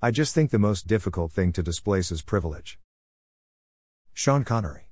I just think the most difficult thing to displace is privilege. Sean Connery.